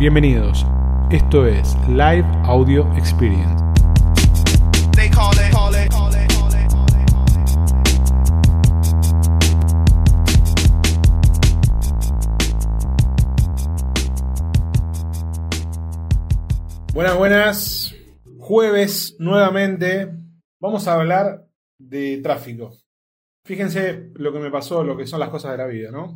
Bienvenidos. Esto es Live Audio Experience. Buenas, buenas. Jueves nuevamente. Vamos a hablar de tráfico. Fíjense lo que me pasó, lo que son las cosas de la vida, ¿no?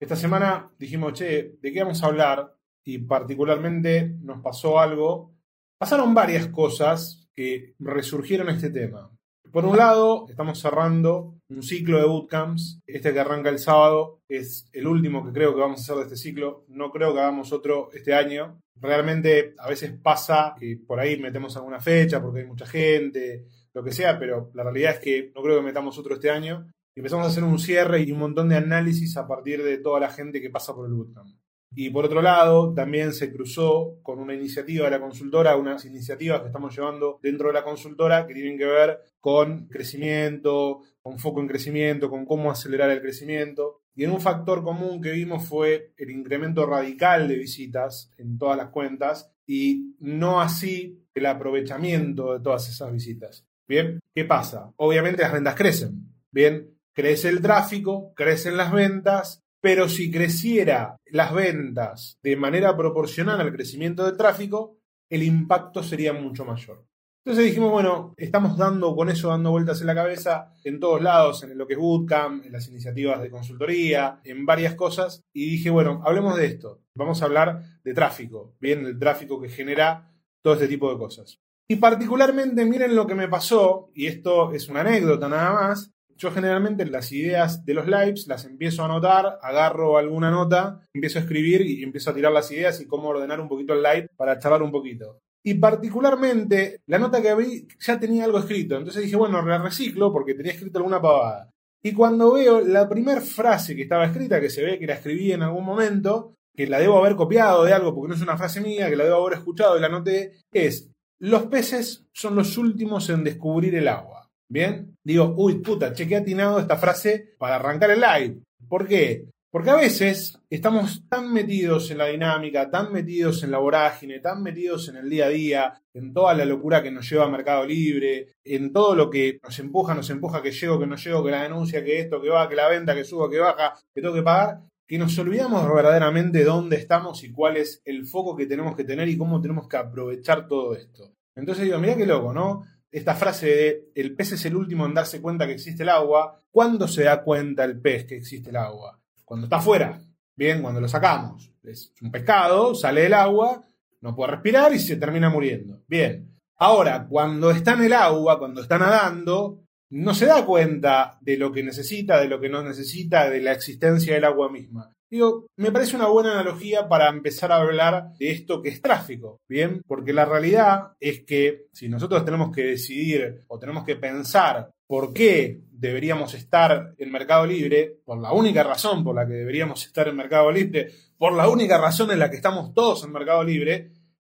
Esta semana dijimos, che, ¿de qué vamos a hablar? Y particularmente nos pasó algo. Pasaron varias cosas que resurgieron este tema. Por un lado, estamos cerrando un ciclo de bootcamps. Este que arranca el sábado es el último que creo que vamos a hacer de este ciclo. No creo que hagamos otro este año. Realmente a veces pasa que por ahí metemos alguna fecha porque hay mucha gente, lo que sea, pero la realidad es que no creo que metamos otro este año. Empezamos a hacer un cierre y un montón de análisis a partir de toda la gente que pasa por el bootcamp. Y por otro lado, también se cruzó con una iniciativa de la consultora, unas iniciativas que estamos llevando dentro de la consultora que tienen que ver con crecimiento, con foco en crecimiento, con cómo acelerar el crecimiento. Y en un factor común que vimos fue el incremento radical de visitas en todas las cuentas y no así el aprovechamiento de todas esas visitas. Bien, ¿qué pasa? Obviamente las ventas crecen. Bien, crece el tráfico, crecen las ventas, pero si creciera las ventas de manera proporcional al crecimiento del tráfico, el impacto sería mucho mayor. Entonces dijimos, bueno, estamos dando con eso, dando vueltas en la cabeza en todos lados, en lo que es Bootcamp, en las iniciativas de consultoría, en varias cosas, y dije, bueno, hablemos de esto. Vamos a hablar de tráfico, bien, el tráfico que genera todo este tipo de cosas. Y particularmente, miren lo que me pasó, y esto es una anécdota nada más, yo generalmente las ideas de los lives las empiezo a anotar, agarro alguna nota, empiezo a escribir y empiezo a tirar las ideas y cómo ordenar un poquito el live para charlar un poquito. Y particularmente, la nota que abrí ya tenía algo escrito. Entonces dije, bueno, la reciclo porque tenía escrito alguna pavada. Y cuando veo la primera frase que estaba escrita, que se ve que la escribí en algún momento, que la debo haber copiado de algo porque no es una frase mía, que la debo haber escuchado y la anoté, es, los peces son los últimos en descubrir el agua. Bien, digo, uy, puta, che, qué atinado esta frase para arrancar el live. ¿Por qué? Porque a veces estamos tan metidos en la dinámica, tan metidos en la vorágine, tan metidos en el día a día, en toda la locura que nos lleva a Mercado Libre, en todo lo que nos empuja, nos empuja que llego, que no llego, que la denuncia, que esto, que va, que la venta, que suba, que baja, que tengo que pagar, que nos olvidamos verdaderamente dónde estamos y cuál es el foco que tenemos que tener y cómo tenemos que aprovechar todo esto. Entonces digo, mira qué loco, ¿no? Esta frase de el pez es el último en darse cuenta que existe el agua, ¿cuándo se da cuenta el pez que existe el agua? Cuando está afuera, bien, cuando lo sacamos. Es un pescado, sale del agua, no puede respirar y se termina muriendo. Bien. Ahora, cuando está en el agua, cuando está nadando, no se da cuenta de lo que necesita, de lo que no necesita, de la existencia del agua misma. Digo, me parece una buena analogía para empezar a hablar de esto que es tráfico, ¿bien? Porque la realidad es que si nosotros tenemos que decidir o tenemos que pensar por qué deberíamos estar en Mercado Libre, por la única razón por la que deberíamos estar en Mercado Libre, por la única razón en la que estamos todos en Mercado Libre,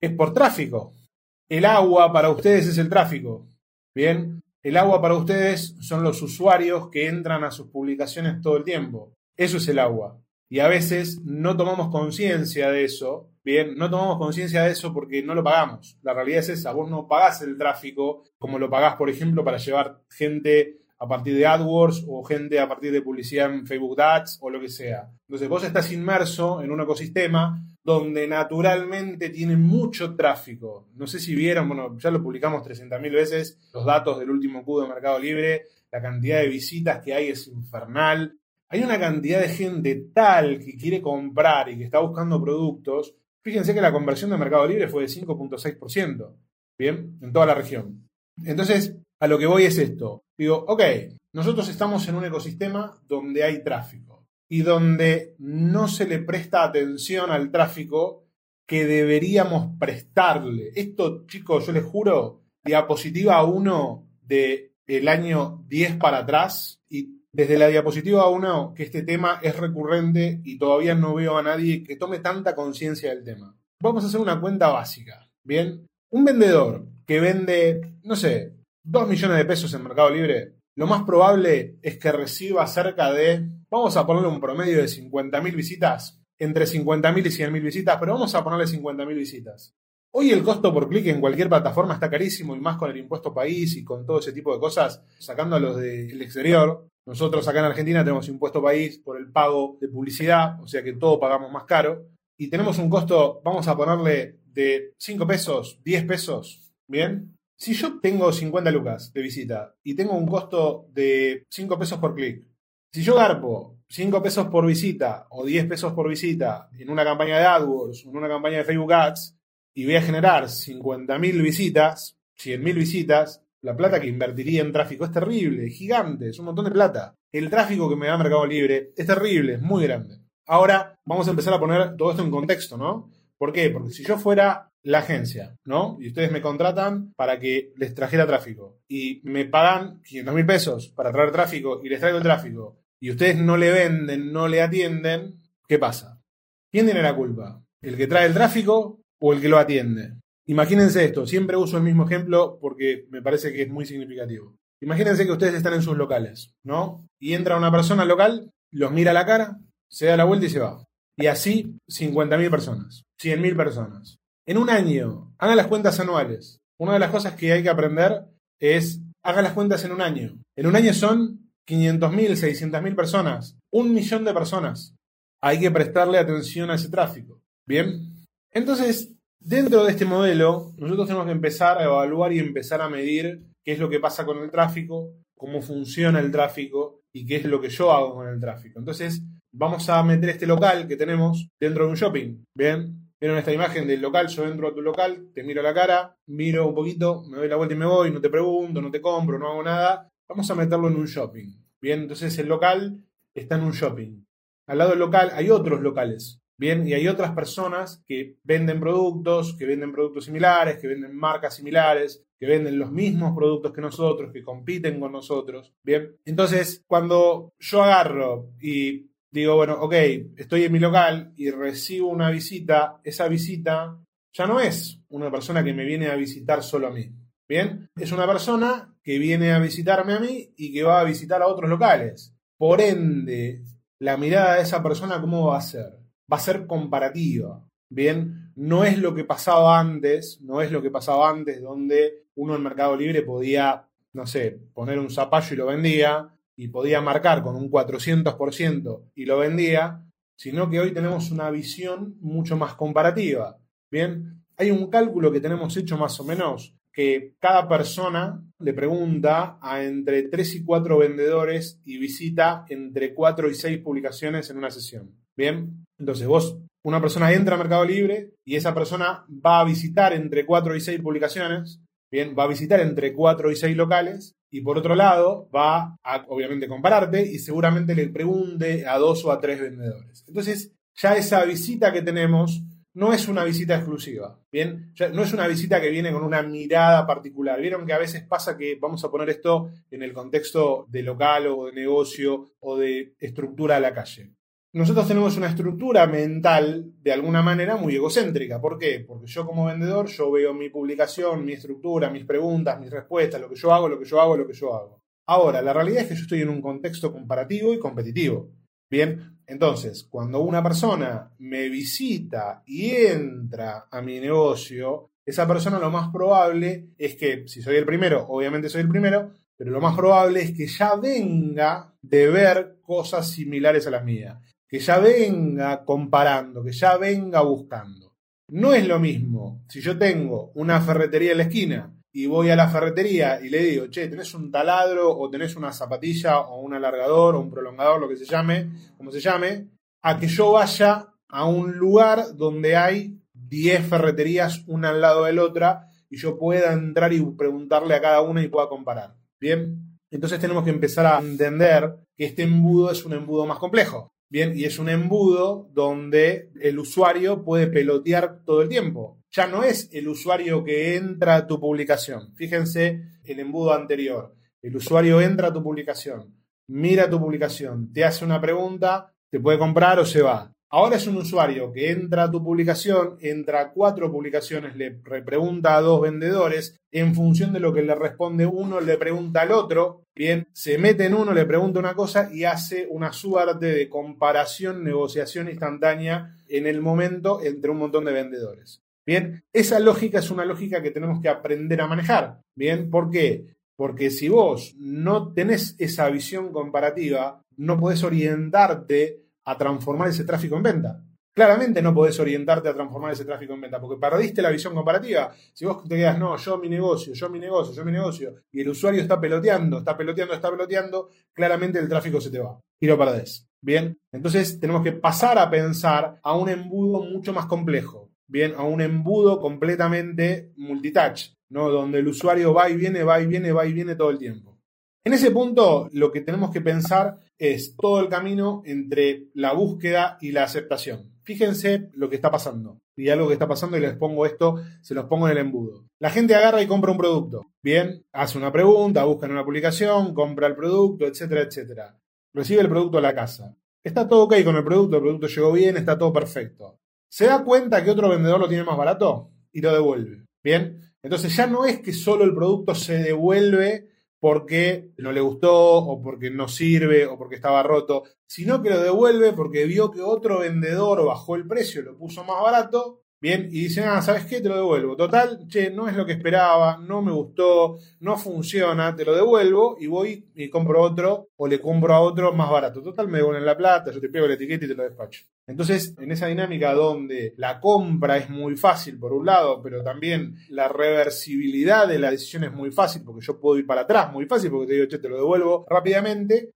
es por tráfico. El agua para ustedes es el tráfico, ¿bien? El agua para ustedes son los usuarios que entran a sus publicaciones todo el tiempo. Eso es el agua. Y a veces no tomamos conciencia de eso, bien, no tomamos conciencia de eso porque no lo pagamos. La realidad es esa, vos no pagás el tráfico como lo pagás, por ejemplo, para llevar gente a partir de AdWords o gente a partir de publicidad en Facebook Ads o lo que sea. Entonces vos estás inmerso en un ecosistema donde naturalmente tiene mucho tráfico. No sé si vieron, bueno, ya lo publicamos 300.000 veces, los datos del último Q de Mercado Libre, la cantidad de visitas que hay es infernal. Hay una cantidad de gente tal que quiere comprar y que está buscando productos. Fíjense que la conversión de Mercado Libre fue de 5.6%, ¿bien? En toda la región. Entonces, a lo que voy es esto. Digo, ok, nosotros estamos en un ecosistema donde hay tráfico y donde no se le presta atención al tráfico que deberíamos prestarle. Esto, chicos, yo les juro, diapositiva 1 del año 10 para atrás y desde la diapositiva 1 que este tema es recurrente y todavía no veo a nadie que tome tanta conciencia del tema. Vamos a hacer una cuenta básica, ¿bien? Un vendedor que vende, no sé, 2 millones de pesos en Mercado Libre, lo más probable es que reciba cerca de, vamos a ponerle un promedio de 50.000 visitas entre 50.000 y 100.000 visitas, pero vamos a ponerle 50.000 visitas. Hoy el costo por clic en cualquier plataforma está carísimo y más con el impuesto país y con todo ese tipo de cosas, sacándolos del exterior. Nosotros acá en Argentina tenemos impuesto país por el pago de publicidad, o sea que todo pagamos más caro. Y tenemos un costo, vamos a ponerle de 5 pesos, 10 pesos, ¿bien? Si yo tengo 50 lucas de visita y tengo un costo de 5 pesos por clic, si yo garpo 5 pesos por visita o 10 pesos por visita en una campaña de AdWords en una campaña de Facebook Ads y voy a generar 50.000 visitas, 100.000 visitas, la plata que invertiría en tráfico es terrible, gigante, es un montón de plata. El tráfico que me da Mercado Libre es terrible, es muy grande. Ahora vamos a empezar a poner todo esto en contexto, ¿no? ¿Por qué? Porque si yo fuera la agencia, ¿no? Y ustedes me contratan para que les trajera tráfico y me pagan 500 mil pesos para traer tráfico y les traigo el tráfico y ustedes no le venden, no le atienden, ¿qué pasa? ¿Quién tiene la culpa? ¿El que trae el tráfico o el que lo atiende? Imagínense esto, siempre uso el mismo ejemplo porque me parece que es muy significativo. Imagínense que ustedes están en sus locales, ¿no? Y entra una persona al local, los mira a la cara, se da la vuelta y se va. Y así 50.000 personas, 100.000 personas. En un año, hagan las cuentas anuales. Una de las cosas que hay que aprender es, hagan las cuentas en un año. En un año son 500.000, 600.000 personas, un millón de personas. Hay que prestarle atención a ese tráfico. Bien. Entonces, dentro de este modelo, nosotros tenemos que empezar a evaluar y empezar a medir qué es lo que pasa con el tráfico, cómo funciona el tráfico y qué es lo que yo hago con el tráfico. Entonces, vamos a meter este local que tenemos dentro de un shopping. Bien. Vieron esta imagen del local, yo entro a tu local, te miro la cara, miro un poquito, me doy la vuelta y me voy, no te pregunto, no te compro, no hago nada. Vamos a meterlo en un shopping. Bien, entonces el local está en un shopping. Al lado del local hay otros locales. Bien, y hay otras personas que venden productos, que venden productos similares, que venden marcas similares, que venden los mismos productos que nosotros, que compiten con nosotros. Bien, entonces cuando yo agarro y digo, bueno, ok, estoy en mi local y recibo una visita, esa visita ya no es una persona que me viene a visitar solo a mí. Es una persona que viene a visitarme a mí y que va a visitar a otros locales. Por ende, la mirada de esa persona, ¿cómo va a ser? Va a ser comparativa. Bien, no es lo que pasaba antes, no es lo que pasaba antes donde uno en Mercado Libre podía, no sé, poner un zapallo y lo vendía, y podía marcar con un 400% y lo vendía, sino que hoy tenemos una visión mucho más comparativa. Bien, hay un cálculo que tenemos hecho más o menos que cada persona le pregunta a entre 3 y 4 vendedores y visita entre 4 y 6 publicaciones en una sesión. Bien, entonces vos, una persona entra a Mercado Libre y esa persona va a visitar entre 4 y 6 publicaciones, bien, va a visitar entre 4 y 6 locales y por otro lado, va a obviamente compararte y seguramente le pregunte a dos o a tres vendedores. Entonces, ya esa visita que tenemos no es una visita exclusiva, ¿bien? no es una visita que viene con una mirada particular. Vieron que a veces pasa que, vamos a poner esto en el contexto de local o de negocio o de estructura de la calle nosotros tenemos una estructura mental de alguna manera muy egocéntrica. ¿Por qué? Porque yo como vendedor, yo veo mi publicación, mi estructura, mis preguntas, mis respuestas, lo que yo hago, lo que yo hago, lo que yo hago. Ahora, la realidad es que yo estoy en un contexto comparativo y competitivo. Bien, entonces, cuando una persona me visita y entra a mi negocio, esa persona lo más probable es que, si soy el primero, obviamente soy el primero, pero lo más probable es que ya venga de ver cosas similares a las mías que ya venga comparando, que ya venga buscando. No es lo mismo si yo tengo una ferretería en la esquina y voy a la ferretería y le digo, che, tenés un taladro o tenés una zapatilla o un alargador o un prolongador, lo que se llame, como se llame, a que yo vaya a un lugar donde hay 10 ferreterías una al lado de la otra y yo pueda entrar y preguntarle a cada una y pueda comparar. Bien, entonces tenemos que empezar a entender que este embudo es un embudo más complejo. Bien, y es un embudo donde el usuario puede pelotear todo el tiempo. Ya no es el usuario que entra a tu publicación. Fíjense el embudo anterior. El usuario entra a tu publicación, mira tu publicación, te hace una pregunta, te puede comprar o se va. Ahora es un usuario que entra a tu publicación, entra a cuatro publicaciones, le pregunta a dos vendedores, en función de lo que le responde uno, le pregunta al otro, bien, se mete en uno, le pregunta una cosa y hace una suerte de comparación, negociación instantánea en el momento entre un montón de vendedores. Bien, esa lógica es una lógica que tenemos que aprender a manejar. Bien, ¿por qué? Porque si vos no tenés esa visión comparativa, no podés orientarte a transformar ese tráfico en venta. Claramente no podés orientarte a transformar ese tráfico en venta porque perdiste la visión comparativa. Si vos te quedas, no, yo mi negocio, yo mi negocio, yo mi negocio, y el usuario está peloteando, está peloteando, está peloteando, claramente el tráfico se te va y lo perdés. Bien, entonces tenemos que pasar a pensar a un embudo mucho más complejo. Bien, a un embudo completamente multitouch, ¿no? Donde el usuario va y viene, va y viene, va y viene todo el tiempo. En ese punto, lo que tenemos que pensar es todo el camino entre la búsqueda y la aceptación. Fíjense lo que está pasando. Y algo que está pasando, y les pongo esto, se los pongo en el embudo. La gente agarra y compra un producto. Bien, hace una pregunta, busca en una publicación, compra el producto, etcétera, etcétera. Recibe el producto a la casa. Está todo ok con el producto, el producto llegó bien, está todo perfecto. Se da cuenta que otro vendedor lo tiene más barato y lo devuelve. Bien, entonces ya no es que solo el producto se devuelve porque no le gustó o porque no sirve o porque estaba roto, sino que lo devuelve porque vio que otro vendedor bajó el precio, lo puso más barato Bien, y dicen, ah, ¿sabes qué? Te lo devuelvo. Total, che, no es lo que esperaba, no me gustó, no funciona, te lo devuelvo y voy y compro otro o le compro a otro más barato. Total, me devuelven la plata, yo te pego la etiqueta y te lo despacho. Entonces, en esa dinámica donde la compra es muy fácil por un lado, pero también la reversibilidad de la decisión es muy fácil, porque yo puedo ir para atrás muy fácil, porque te digo, che, te lo devuelvo rápidamente,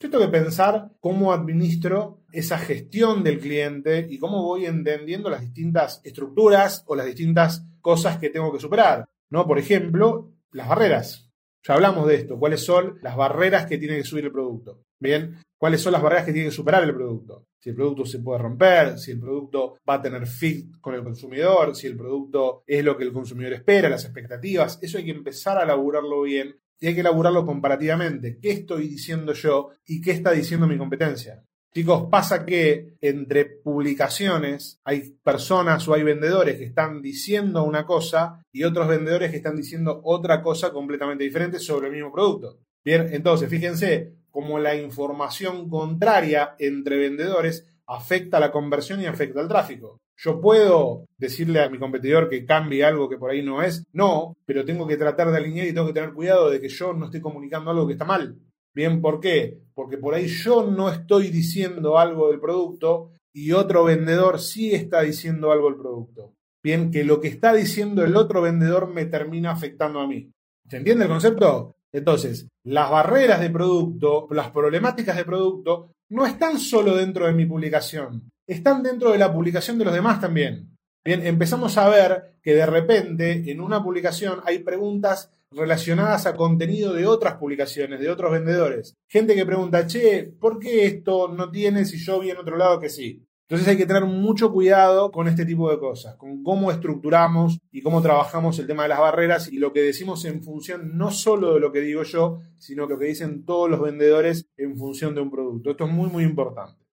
yo tengo que pensar cómo administro esa gestión del cliente y cómo voy entendiendo las distintas estructuras o las distintas cosas que tengo que superar. ¿no? Por ejemplo, las barreras. Ya hablamos de esto. ¿Cuáles son las barreras que tiene que subir el producto? Bien, ¿cuáles son las barreras que tiene que superar el producto? Si el producto se puede romper, si el producto va a tener fit con el consumidor, si el producto es lo que el consumidor espera, las expectativas. Eso hay que empezar a laburarlo bien y hay que elaborarlo comparativamente. ¿Qué estoy diciendo yo y qué está diciendo mi competencia? Chicos, pasa que entre publicaciones hay personas o hay vendedores que están diciendo una cosa y otros vendedores que están diciendo otra cosa completamente diferente sobre el mismo producto. Bien, entonces fíjense cómo la información contraria entre vendedores afecta la conversión y afecta al tráfico. ¿Yo puedo decirle a mi competidor que cambie algo que por ahí no es? No, pero tengo que tratar de alinear y tengo que tener cuidado de que yo no esté comunicando algo que está mal. Bien, ¿por qué? Porque por ahí yo no estoy diciendo algo del producto y otro vendedor sí está diciendo algo del producto. Bien, que lo que está diciendo el otro vendedor me termina afectando a mí. ¿Se entiende el concepto? Entonces, las barreras de producto, las problemáticas de producto, no están solo dentro de mi publicación están dentro de la publicación de los demás también. Bien, empezamos a ver que de repente en una publicación hay preguntas relacionadas a contenido de otras publicaciones, de otros vendedores. Gente que pregunta, che, ¿por qué esto no tiene si yo vi en otro lado que sí? Entonces hay que tener mucho cuidado con este tipo de cosas, con cómo estructuramos y cómo trabajamos el tema de las barreras y lo que decimos en función no solo de lo que digo yo, sino lo que dicen todos los vendedores en función de un producto. Esto es muy, muy importante.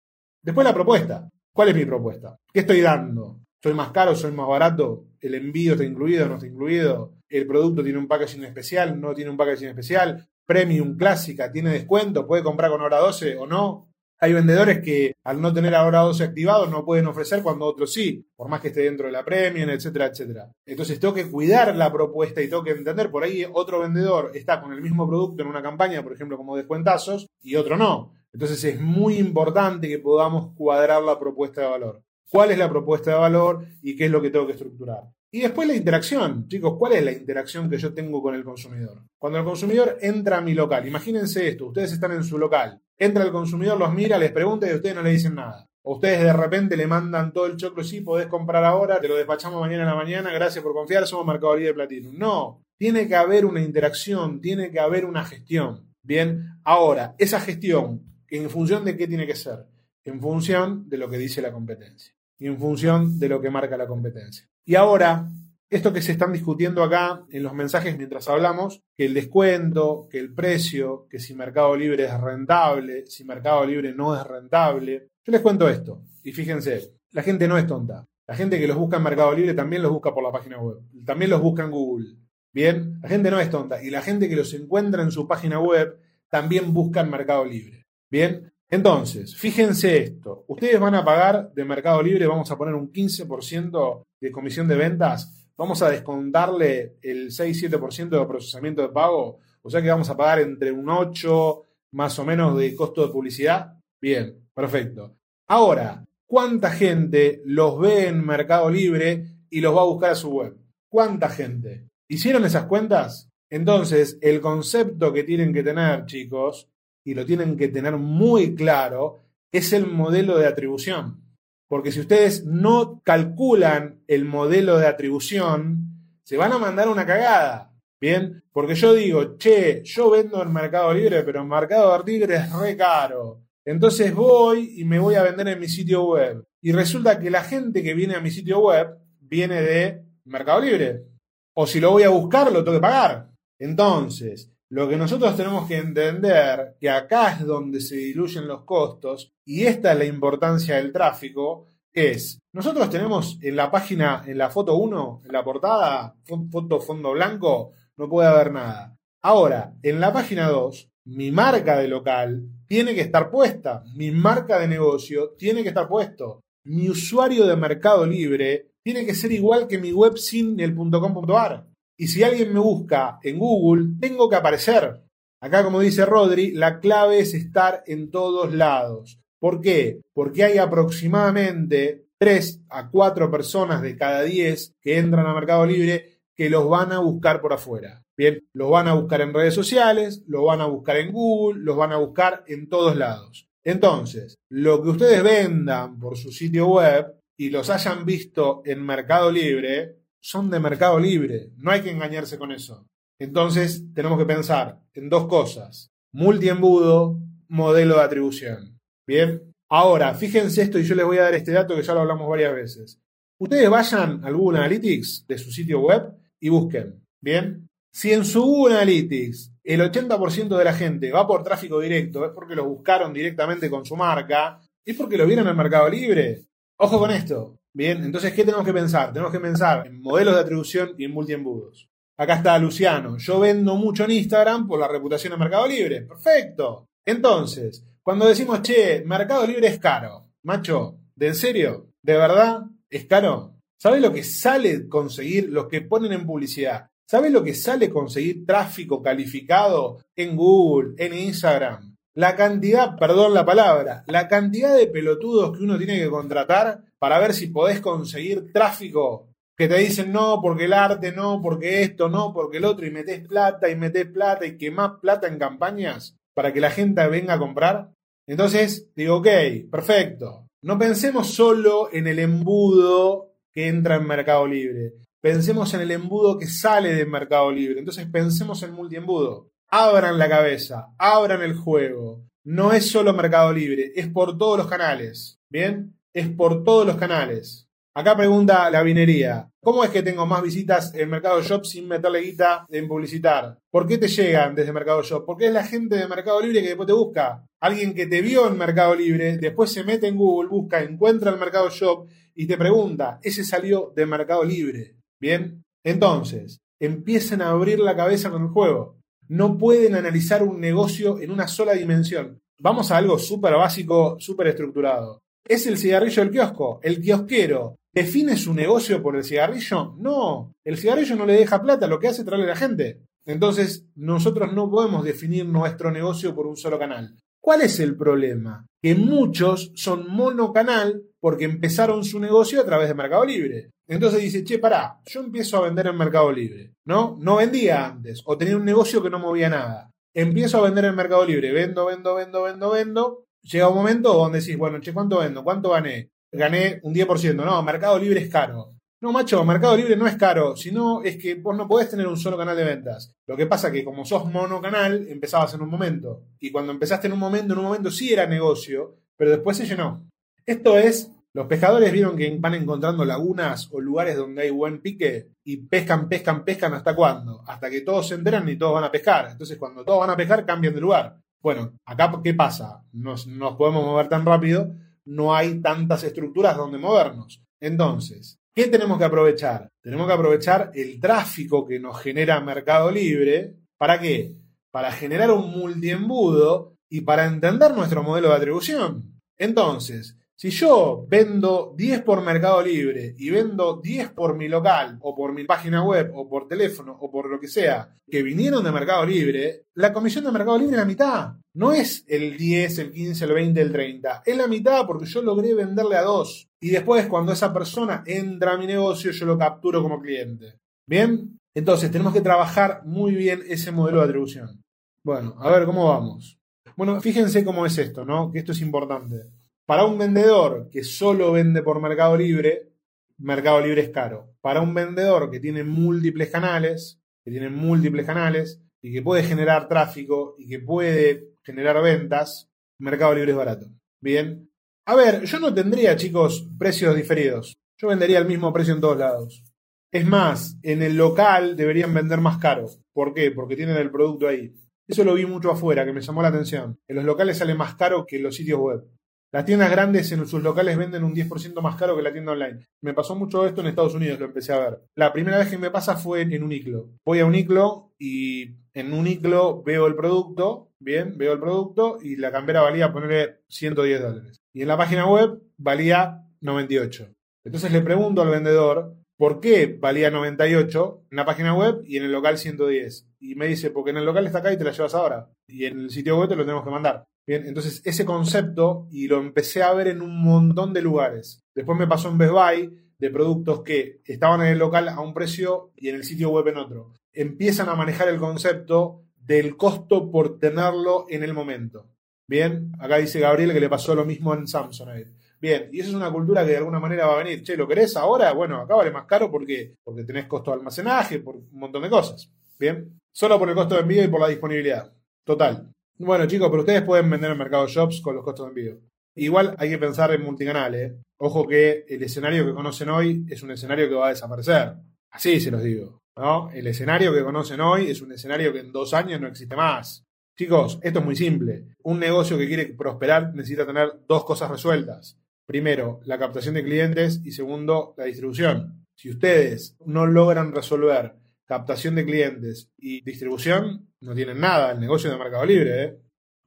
Después la propuesta. ¿Cuál es mi propuesta? ¿Qué estoy dando? ¿Soy más caro? ¿Soy más barato? ¿El envío está incluido? ¿No está incluido? ¿El producto tiene un packaging especial? ¿No tiene un packaging especial? ¿Premium clásica? ¿Tiene descuento? ¿Puede comprar con hora 12 o no? Hay vendedores que al no tener hora 12 activados no pueden ofrecer cuando otros sí, por más que esté dentro de la premium, etcétera, etcétera. Entonces tengo que cuidar la propuesta y tengo que entender, por ahí otro vendedor está con el mismo producto en una campaña, por ejemplo, como descuentazos, y otro no. Entonces es muy importante que podamos cuadrar la propuesta de valor. ¿Cuál es la propuesta de valor y qué es lo que tengo que estructurar? Y después la interacción. Chicos, ¿cuál es la interacción que yo tengo con el consumidor? Cuando el consumidor entra a mi local, imagínense esto, ustedes están en su local, entra el consumidor, los mira, les pregunta y ustedes no le dicen nada. O ustedes de repente le mandan todo el choclo, sí, podés comprar ahora, te lo despachamos mañana en la mañana, gracias por confiar, somos Mercado de Platino. No, tiene que haber una interacción, tiene que haber una gestión. Bien, ahora, esa gestión ¿En función de qué tiene que ser? En función de lo que dice la competencia y en función de lo que marca la competencia. Y ahora, esto que se están discutiendo acá en los mensajes mientras hablamos, que el descuento, que el precio, que si Mercado Libre es rentable, si Mercado Libre no es rentable. Yo les cuento esto y fíjense, la gente no es tonta. La gente que los busca en Mercado Libre también los busca por la página web, también los busca en Google. Bien, la gente no es tonta y la gente que los encuentra en su página web también busca en Mercado Libre. Bien, entonces, fíjense esto, ustedes van a pagar de Mercado Libre, vamos a poner un 15% de comisión de ventas, vamos a descontarle el 6-7% de procesamiento de pago, o sea que vamos a pagar entre un 8 más o menos de costo de publicidad. Bien, perfecto. Ahora, ¿cuánta gente los ve en Mercado Libre y los va a buscar a su web? ¿Cuánta gente? ¿Hicieron esas cuentas? Entonces, el concepto que tienen que tener, chicos, y lo tienen que tener muy claro, es el modelo de atribución. Porque si ustedes no calculan el modelo de atribución, se van a mandar una cagada. Bien, porque yo digo, che, yo vendo en Mercado Libre, pero en Mercado Libre es re caro. Entonces voy y me voy a vender en mi sitio web. Y resulta que la gente que viene a mi sitio web viene de Mercado Libre. O si lo voy a buscar, lo tengo que pagar. Entonces, lo que nosotros tenemos que entender, que acá es donde se diluyen los costos, y esta es la importancia del tráfico, es, nosotros tenemos en la página, en la foto 1, en la portada, foto fondo blanco, no puede haber nada. Ahora, en la página 2, mi marca de local tiene que estar puesta, mi marca de negocio tiene que estar puesto, mi usuario de Mercado Libre tiene que ser igual que mi web sin el .com.ar. Y si alguien me busca en Google, tengo que aparecer. Acá, como dice Rodri, la clave es estar en todos lados. ¿Por qué? Porque hay aproximadamente 3 a 4 personas de cada 10 que entran a Mercado Libre que los van a buscar por afuera. Bien, los van a buscar en redes sociales, los van a buscar en Google, los van a buscar en todos lados. Entonces, lo que ustedes vendan por su sitio web y los hayan visto en Mercado Libre, son de Mercado Libre. No hay que engañarse con eso. Entonces, tenemos que pensar en dos cosas. Multiembudo, modelo de atribución. Bien. Ahora, fíjense esto y yo les voy a dar este dato que ya lo hablamos varias veces. Ustedes vayan al Google Analytics de su sitio web y busquen. Bien. Si en su Google Analytics el 80% de la gente va por tráfico directo, es porque lo buscaron directamente con su marca, es porque lo vieron en Mercado Libre. Ojo con esto. Bien, entonces, ¿qué tenemos que pensar? Tenemos que pensar en modelos de atribución y en multiembudos. Acá está Luciano. Yo vendo mucho en Instagram por la reputación de Mercado Libre. Perfecto. Entonces, cuando decimos, che, Mercado Libre es caro, macho, ¿de en serio? ¿De verdad es caro? ¿Sabes lo que sale conseguir los que ponen en publicidad? ¿Sabes lo que sale conseguir tráfico calificado en Google, en Instagram? La cantidad, perdón la palabra, la cantidad de pelotudos que uno tiene que contratar para ver si podés conseguir tráfico que te dicen no, porque el arte, no, porque esto, no, porque el otro, y metés plata y metés plata y quemás plata en campañas para que la gente venga a comprar. Entonces, digo, ok, perfecto. No pensemos solo en el embudo que entra en Mercado Libre. Pensemos en el embudo que sale de Mercado Libre. Entonces pensemos en multiembudo abran la cabeza, abran el juego. No es solo Mercado Libre, es por todos los canales. ¿Bien? Es por todos los canales. Acá pregunta la vinería. ¿Cómo es que tengo más visitas en Mercado Shop sin meterle guita en publicitar? ¿Por qué te llegan desde Mercado Shop? Porque es la gente de Mercado Libre que después te busca. Alguien que te vio en Mercado Libre, después se mete en Google, busca, encuentra el Mercado Shop y te pregunta, ese salió de Mercado Libre. ¿Bien? Entonces, empiecen a abrir la cabeza con el juego no pueden analizar un negocio en una sola dimensión. Vamos a algo súper básico, súper estructurado. ¿Es el cigarrillo del kiosco? ¿El kiosquero define su negocio por el cigarrillo? No, el cigarrillo no le deja plata, lo que hace es traerle a la gente. Entonces, nosotros no podemos definir nuestro negocio por un solo canal. ¿Cuál es el problema? Que muchos son monocanal porque empezaron su negocio a través de Mercado Libre. Entonces dice, che, pará, yo empiezo a vender en Mercado Libre, ¿no? No vendía antes, o tenía un negocio que no movía nada. Empiezo a vender en Mercado Libre, vendo, vendo, vendo, vendo, vendo. Llega un momento donde decís, bueno, che, ¿cuánto vendo? ¿Cuánto gané? Gané un 10%. No, Mercado Libre es caro. No, macho, Mercado Libre no es caro, sino es que vos no podés tener un solo canal de ventas. Lo que pasa que como sos monocanal, empezabas en un momento. Y cuando empezaste en un momento, en un momento sí era negocio, pero después se llenó. Esto es Los pescadores vieron que van encontrando lagunas o lugares donde hay buen pique y pescan, pescan, pescan hasta cuándo? Hasta que todos se enteran y todos van a pescar. Entonces cuando todos van a pescar cambian de lugar. Bueno, acá ¿qué pasa? Nos, nos podemos mover tan rápido, no hay tantas estructuras donde movernos. Entonces, ¿qué tenemos que aprovechar? Tenemos que aprovechar el tráfico que nos genera Mercado Libre. ¿Para qué? Para generar un multiembudo y para entender nuestro modelo de atribución. Entonces, si yo vendo 10 por Mercado Libre y vendo 10 por mi local o por mi página web o por teléfono o por lo que sea que vinieron de Mercado Libre, la comisión de Mercado Libre es la mitad. No es el 10, el 15, el 20, el 30. Es la mitad porque yo logré venderle a dos. Y después cuando esa persona entra a mi negocio yo lo capturo como cliente. ¿Bien? Entonces tenemos que trabajar muy bien ese modelo de atribución. Bueno, a ver cómo vamos. Bueno, fíjense cómo es esto, ¿no? Que esto es importante. Para un vendedor que solo vende por Mercado Libre, Mercado Libre es caro. Para un vendedor que tiene múltiples canales, que tiene múltiples canales y que puede generar tráfico y que puede generar ventas, Mercado Libre es barato. Bien. A ver, yo no tendría, chicos, precios diferidos. Yo vendería el mismo precio en todos lados. Es más, en el local deberían vender más caro. ¿Por qué? Porque tienen el producto ahí. Eso lo vi mucho afuera, que me llamó la atención. En los locales sale más caro que en los sitios web. Las tiendas grandes en sus locales venden un 10% más caro que la tienda online. Me pasó mucho esto en Estados Unidos, lo empecé a ver. La primera vez que me pasa fue en Uniclo. Voy a Uniclo y en Uniclo veo el producto, bien, veo el producto y la campera valía ponerle 110 dólares. Y en la página web valía 98. Entonces le pregunto al vendedor por qué valía 98 en la página web y en el local 110. Y me dice, porque en el local está acá y te la llevas ahora. Y en el sitio web te lo tenemos que mandar. Bien, entonces ese concepto y lo empecé a ver en un montón de lugares. Después me pasó en Best Buy de productos que estaban en el local a un precio y en el sitio web en otro. Empiezan a manejar el concepto del costo por tenerlo en el momento. Bien, acá dice Gabriel que le pasó lo mismo en Samsung. Bien, y eso es una cultura que de alguna manera va a venir. Che, ¿lo querés ahora? Bueno, acá vale más caro porque, porque tenés costo de almacenaje, por un montón de cosas. Bien, solo por el costo de envío y por la disponibilidad. Total. Bueno, chicos, pero ustedes pueden vender en Mercado Shops con los costos de envío. Igual hay que pensar en multicanal, ¿eh? Ojo que el escenario que conocen hoy es un escenario que va a desaparecer. Así se los digo. ¿no? El escenario que conocen hoy es un escenario que en dos años no existe más. Chicos, esto es muy simple. Un negocio que quiere prosperar necesita tener dos cosas resueltas. Primero, la captación de clientes y segundo, la distribución. Si ustedes no logran resolver captación de clientes y distribución, no tienen nada, el negocio de Mercado Libre. ¿eh?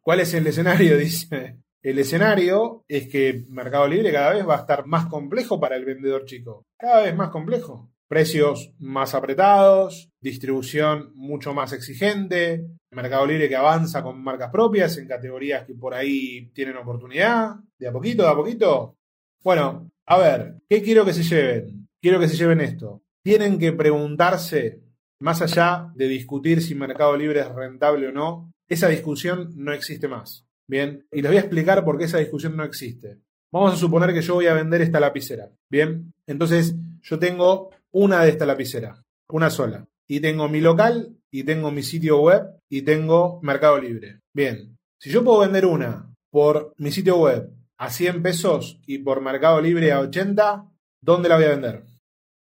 ¿Cuál es el escenario? Dice. El escenario es que Mercado Libre cada vez va a estar más complejo para el vendedor chico. Cada vez más complejo. Precios más apretados, distribución mucho más exigente, Mercado Libre que avanza con marcas propias en categorías que por ahí tienen oportunidad, de a poquito, de a poquito. Bueno, a ver, ¿qué quiero que se lleven? Quiero que se lleven esto. Tienen que preguntarse más allá de discutir si Mercado Libre es rentable o no, esa discusión no existe más. Bien, y les voy a explicar por qué esa discusión no existe. Vamos a suponer que yo voy a vender esta lapicera. Bien, entonces yo tengo una de esta lapicera, una sola. Y tengo mi local, y tengo mi sitio web, y tengo Mercado Libre. Bien, si yo puedo vender una por mi sitio web a 100 pesos y por Mercado Libre a 80, ¿dónde la voy a vender?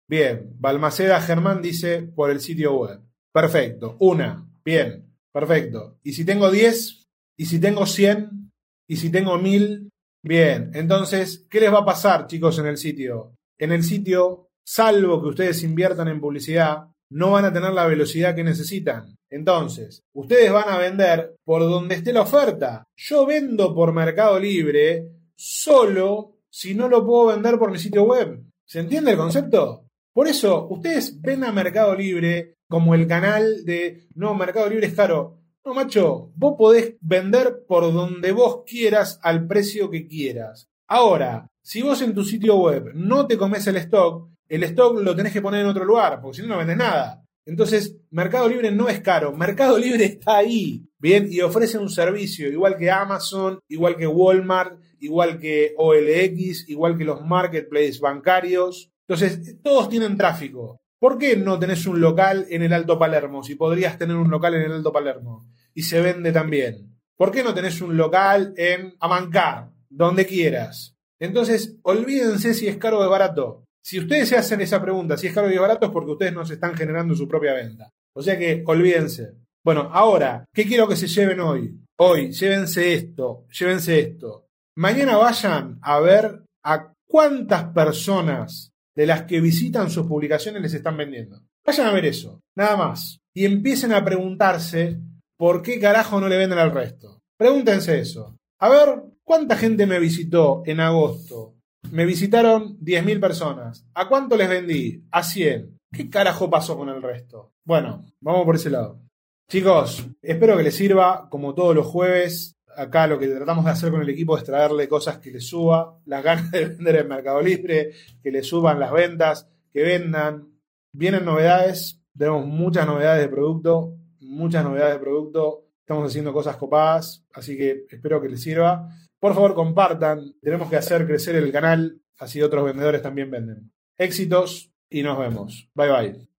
Bien, Balmaceda Germán dice por el sitio web. Perfecto. Una. Bien. Perfecto. ¿Y si tengo 10? ¿Y si tengo 100? ¿Y si tengo 1000? Bien. Entonces, ¿qué les va a pasar, chicos, en el sitio? En el sitio, salvo que ustedes inviertan en publicidad, no van a tener la velocidad que necesitan. Entonces, ustedes van a vender por donde esté la oferta. Yo vendo por Mercado Libre solo si no lo puedo vender por mi sitio web. ¿Se entiende el concepto? Por eso, ustedes ven a Mercado Libre como el canal de, no, Mercado Libre es caro. No, macho, vos podés vender por donde vos quieras al precio que quieras. Ahora, si vos en tu sitio web no te comes el stock, el stock lo tenés que poner en otro lugar, porque si no, no vendes nada. Entonces, Mercado Libre no es caro, Mercado Libre está ahí, ¿bien? Y ofrece un servicio, igual que Amazon, igual que Walmart, igual que OLX, igual que los marketplaces bancarios. Entonces, todos tienen tráfico. ¿Por qué no tenés un local en el Alto Palermo si podrías tener un local en el Alto Palermo y se vende también? ¿Por qué no tenés un local en Amancar, donde quieras? Entonces, olvídense si es caro o barato. Si ustedes se hacen esa pregunta, si es caro o es barato, es porque ustedes no se están generando su propia venta. O sea que olvídense. Bueno, ahora, ¿qué quiero que se lleven hoy? Hoy, llévense esto, llévense esto. Mañana vayan a ver a cuántas personas de las que visitan sus publicaciones les están vendiendo. Vayan a ver eso, nada más. Y empiecen a preguntarse por qué carajo no le venden al resto. Pregúntense eso. A ver, ¿cuánta gente me visitó en agosto? Me visitaron 10.000 personas. ¿A cuánto les vendí? A 100. ¿Qué carajo pasó con el resto? Bueno, vamos por ese lado. Chicos, espero que les sirva, como todos los jueves. Acá lo que tratamos de hacer con el equipo es traerle cosas que les suba, las ganas de vender en Mercado Libre, que les suban las ventas, que vendan. Vienen novedades, tenemos muchas novedades de producto, muchas novedades de producto. Estamos haciendo cosas copadas, así que espero que les sirva. Por favor, compartan. Tenemos que hacer crecer el canal, así otros vendedores también venden. Éxitos y nos vemos. Bye bye.